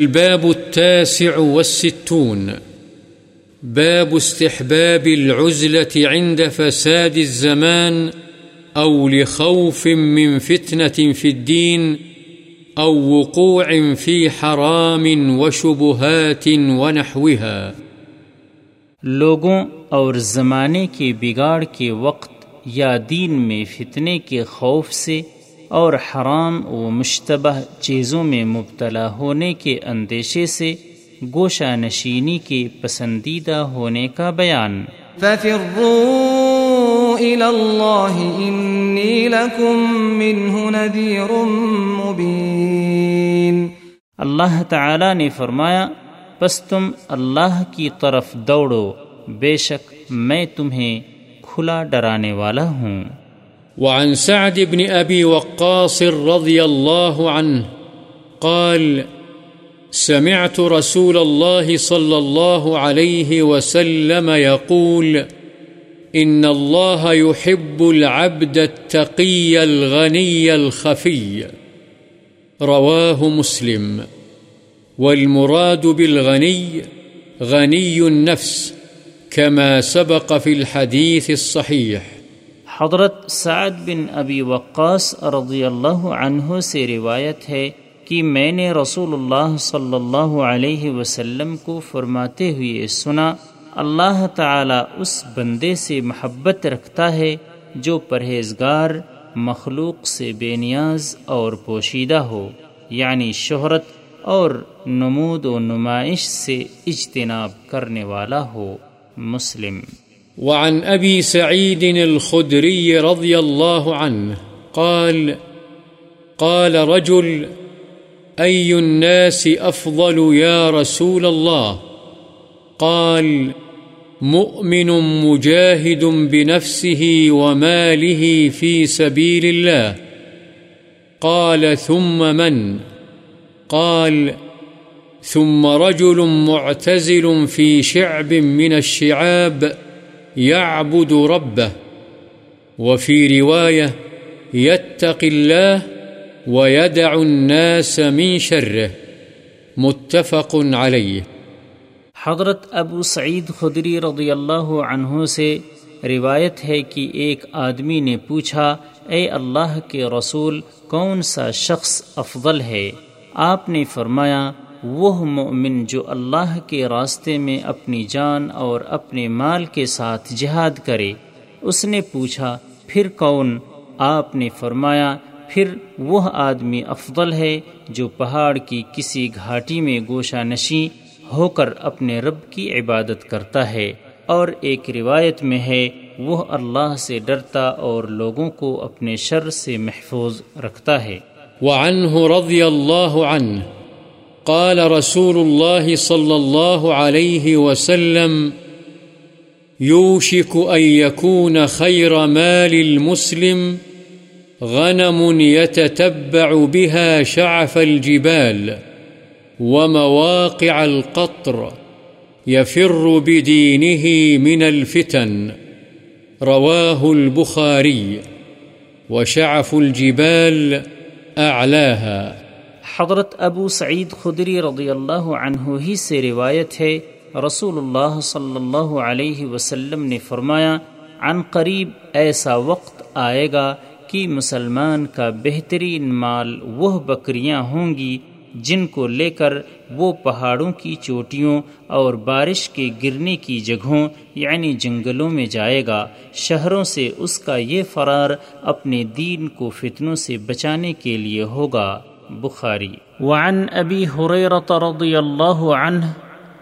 الباب التاسع والستون. باب استحباب العزلة عند فساد الزمان أو لخوف من فتنة في الدين أو وقوع في حرام وشبهات ونحوها. لوگوں اور زمانے کے بگاڑ کے وقت یا دین میں فتنے کے خوف سے اور حرام و مشتبہ چیزوں میں مبتلا ہونے کے اندیشے سے گوشہ نشینی کے پسندیدہ ہونے کا بیان۔ ففروا الى الله انی لکم منه نذیر مبین اللہ تعالی نے فرمایا پس تم اللہ کی طرف دوڑو بے شک میں تمہیں کھلا ڈرانے والا ہوں۔ وعن سعد بن أبي وقاص رضي الله عنه قال، سمعت رسول الله صلى الله عليه وسلم يقول، إن الله يحب العبد التقي الغني الخفي. رواه مسلم. والمراد بالغني غني النفس، كما سبق في الحديث الصحيح. حضرت سعد بن ابی وقاص رضی اللہ عنہ سے روایت ہے کہ میں نے رسول اللہ صلی اللہ علیہ وسلم کو فرماتے ہوئے سنا، اللہ تعالی اس بندے سے محبت رکھتا ہے جو پرہیزگار، مخلوق سے بے نیاز اور پوشیدہ ہو یعنی شہرت اور نمود و نمائش سے اجتناب کرنے والا ہو، مسلم۔ وعن أبي سعيد الخدري رضي الله عنه قال قال رجل، أي الناس أفضل يا رسول الله؟ قال، مؤمن مجاهد بنفسه وماله في سبيل الله. قال، ثم من؟ قال، ثم رجل معتزل في شعب من الشعاب يعبد ربه، وفي رواية يتق الله ويدع الناس من شره، متفق عليه. حضرت ابو سعید خدری رضی اللہ عنہ سے روایت ہے کہ ایک آدمی نے پوچھا، اے اللہ کے رسول، کون سا شخص افضل ہے؟ آپ نے فرمایا وہ مومن جو اللہ کے راستے میں اپنی جان اور اپنے مال کے ساتھ جہاد کرے۔ اس نے پوچھا، پھر کون؟ آپ نے فرمایا، پھر وہ آدمی افضل ہے جو پہاڑ کی کسی گھاٹی میں گوشہ نشی ہو کر اپنے رب کی عبادت کرتا ہے۔ اور ایک روایت میں ہے، وہ اللہ سے ڈرتا اور لوگوں کو اپنے شر سے محفوظ رکھتا ہے۔ رضی اللہ عنہ قال رسول الله صلى الله عليه وسلم، يوشك أن يكون خير مال المسلم غنم يتتبع بها شعف الجبال ومواقع القطر يفر بدينه من الفتن. رواه البخاري، وشعف الجبال أعلاها. حضرت ابو سعید خدری رضی اللہ عنہ ہی سے روایت ہے رسول اللہ صلی اللہ علیہ وسلم نے فرمایا، عن قریب ایسا وقت آئے گا کہ مسلمان کا بہترین مال وہ بکریاں ہوں گی جن کو لے کر وہ پہاڑوں کی چوٹیوں اور بارش کے گرنے کی جگہوں یعنی جنگلوں میں جائے گا۔ شہروں سے اس کا یہ فرار اپنے دین کو فتنوں سے بچانے کے لیے ہوگا۔ بخاري وعن أبي هريرة رضي الله عنه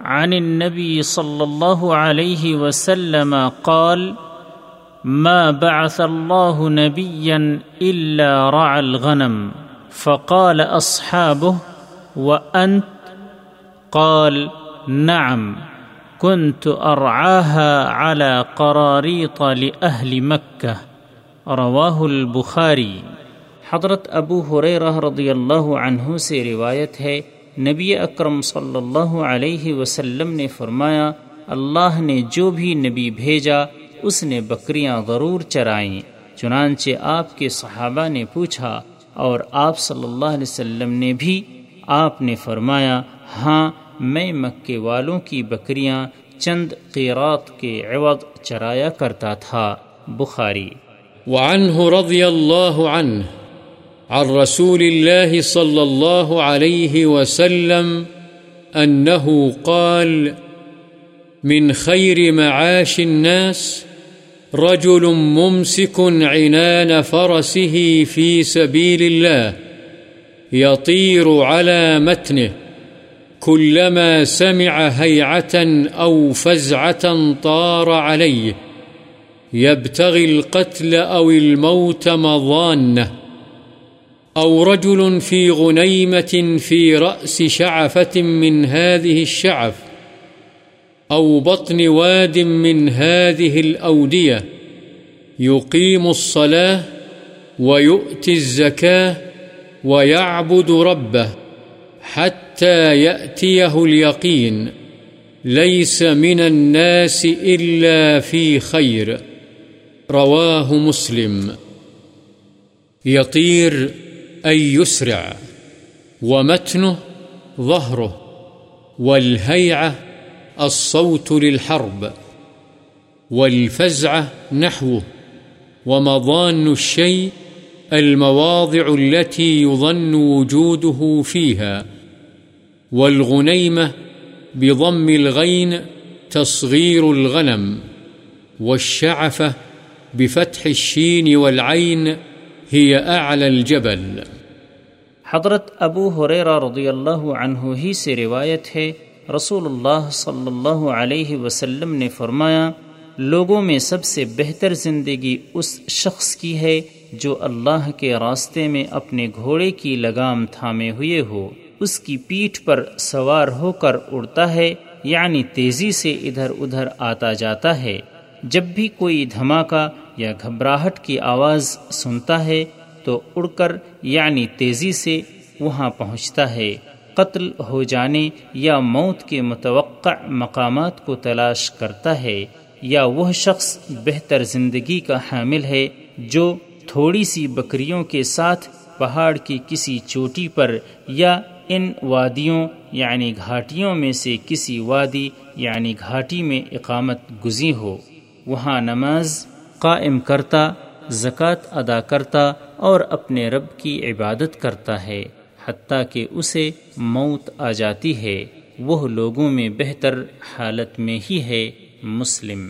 عن النبي صلى الله عليه وسلم قال، ما بعث الله نبيا إلا رعى الغنم فقال أصحابه وأنت؟ قال، نعم، كنت أرعاها على قراريط لأهل مكة رواه البخاري حضرت ابو حریر رضی اللہ عنہ سے روایت ہے، نبی اکرم صلی اللہ علیہ وسلم نے فرمایا، اللہ نے جو بھی نبی بھیجا، اس نے بکریاں ضرور چرائیں۔ چنانچہ آپ کے صحابہ نے پوچھا اور آپ صلی اللہ علیہ وسلم نے بھی آپ نے فرمایا ہاں میں مکے والوں کی بکریاں چند قیرات کے عوض چرایا کرتا تھا۔ بخاری۔ وعنه رضي الله عنه عن رسول الله صلى الله عليه وسلم أنه قال، من خير معاش الناس، رجل ممسك عنان فرسه في سبيل الله يطير على متنه كلما سمع هيعة أو فزعة طار عليه يبتغي القتل أو الموت مضانه أو رجل في غنيمة في رأس شعفة من هذه الشعف، أو بطن واد من هذه الأودية، يقيم الصلاة ويؤتي الزكاة ويعبد ربه حتى يأتيه اليقين، ليس من الناس إلا في خير. رواه مسلم. يطير أن يسرع ومتنه ظهره والهيعة الصوت للحرب والفزعة نحوه ومضان الشيء المواضع التي يظن وجوده فيها والغنيمة بضم الغين تصغير الغنم والشعفة بفتح الشين والعين هي أعلى الجبل. حضرت ابو حریرا رضی اللہ عنہ ہی سے روایت ہے، رسول اللہ صلی اللہ علیہ وسلم نے فرمایا، لوگوں میں سب سے بہتر زندگی اس شخص کی ہے جو اللہ کے راستے میں اپنے گھوڑے کی لگام تھامے ہوئے ہو۔ اس کی پیٹھ پر سوار ہو کر اڑتا ہے یعنی تیزی سے ادھر ادھر آتا جاتا ہے۔ جب بھی کوئی دھماکہ یا گھبراہٹ کی آواز سنتا ہے تو اڑ کر یعنی تیزی سے وہاں پہنچتا ہے۔ قتل ہو جانے یا موت کے متوقع مقامات کو تلاش کرتا ہے یا وہ شخص بہتر زندگی کا حامل ہے جو تھوڑی سی بکریوں کے ساتھ پہاڑ کی کسی چوٹی پر یا ان وادیوں یعنی گھاٹیوں میں سے کسی وادی یعنی گھاٹی میں اقامت گزی ہو۔ وہاں نماز قائم کرتا، زکوٰۃ ادا کرتا اور اپنے رب کی عبادت کرتا ہے، حتیٰ کہ اسے موت آ جاتی ہے۔ وہ لوگوں میں بہتر حالت میں ہی ہے مسلم۔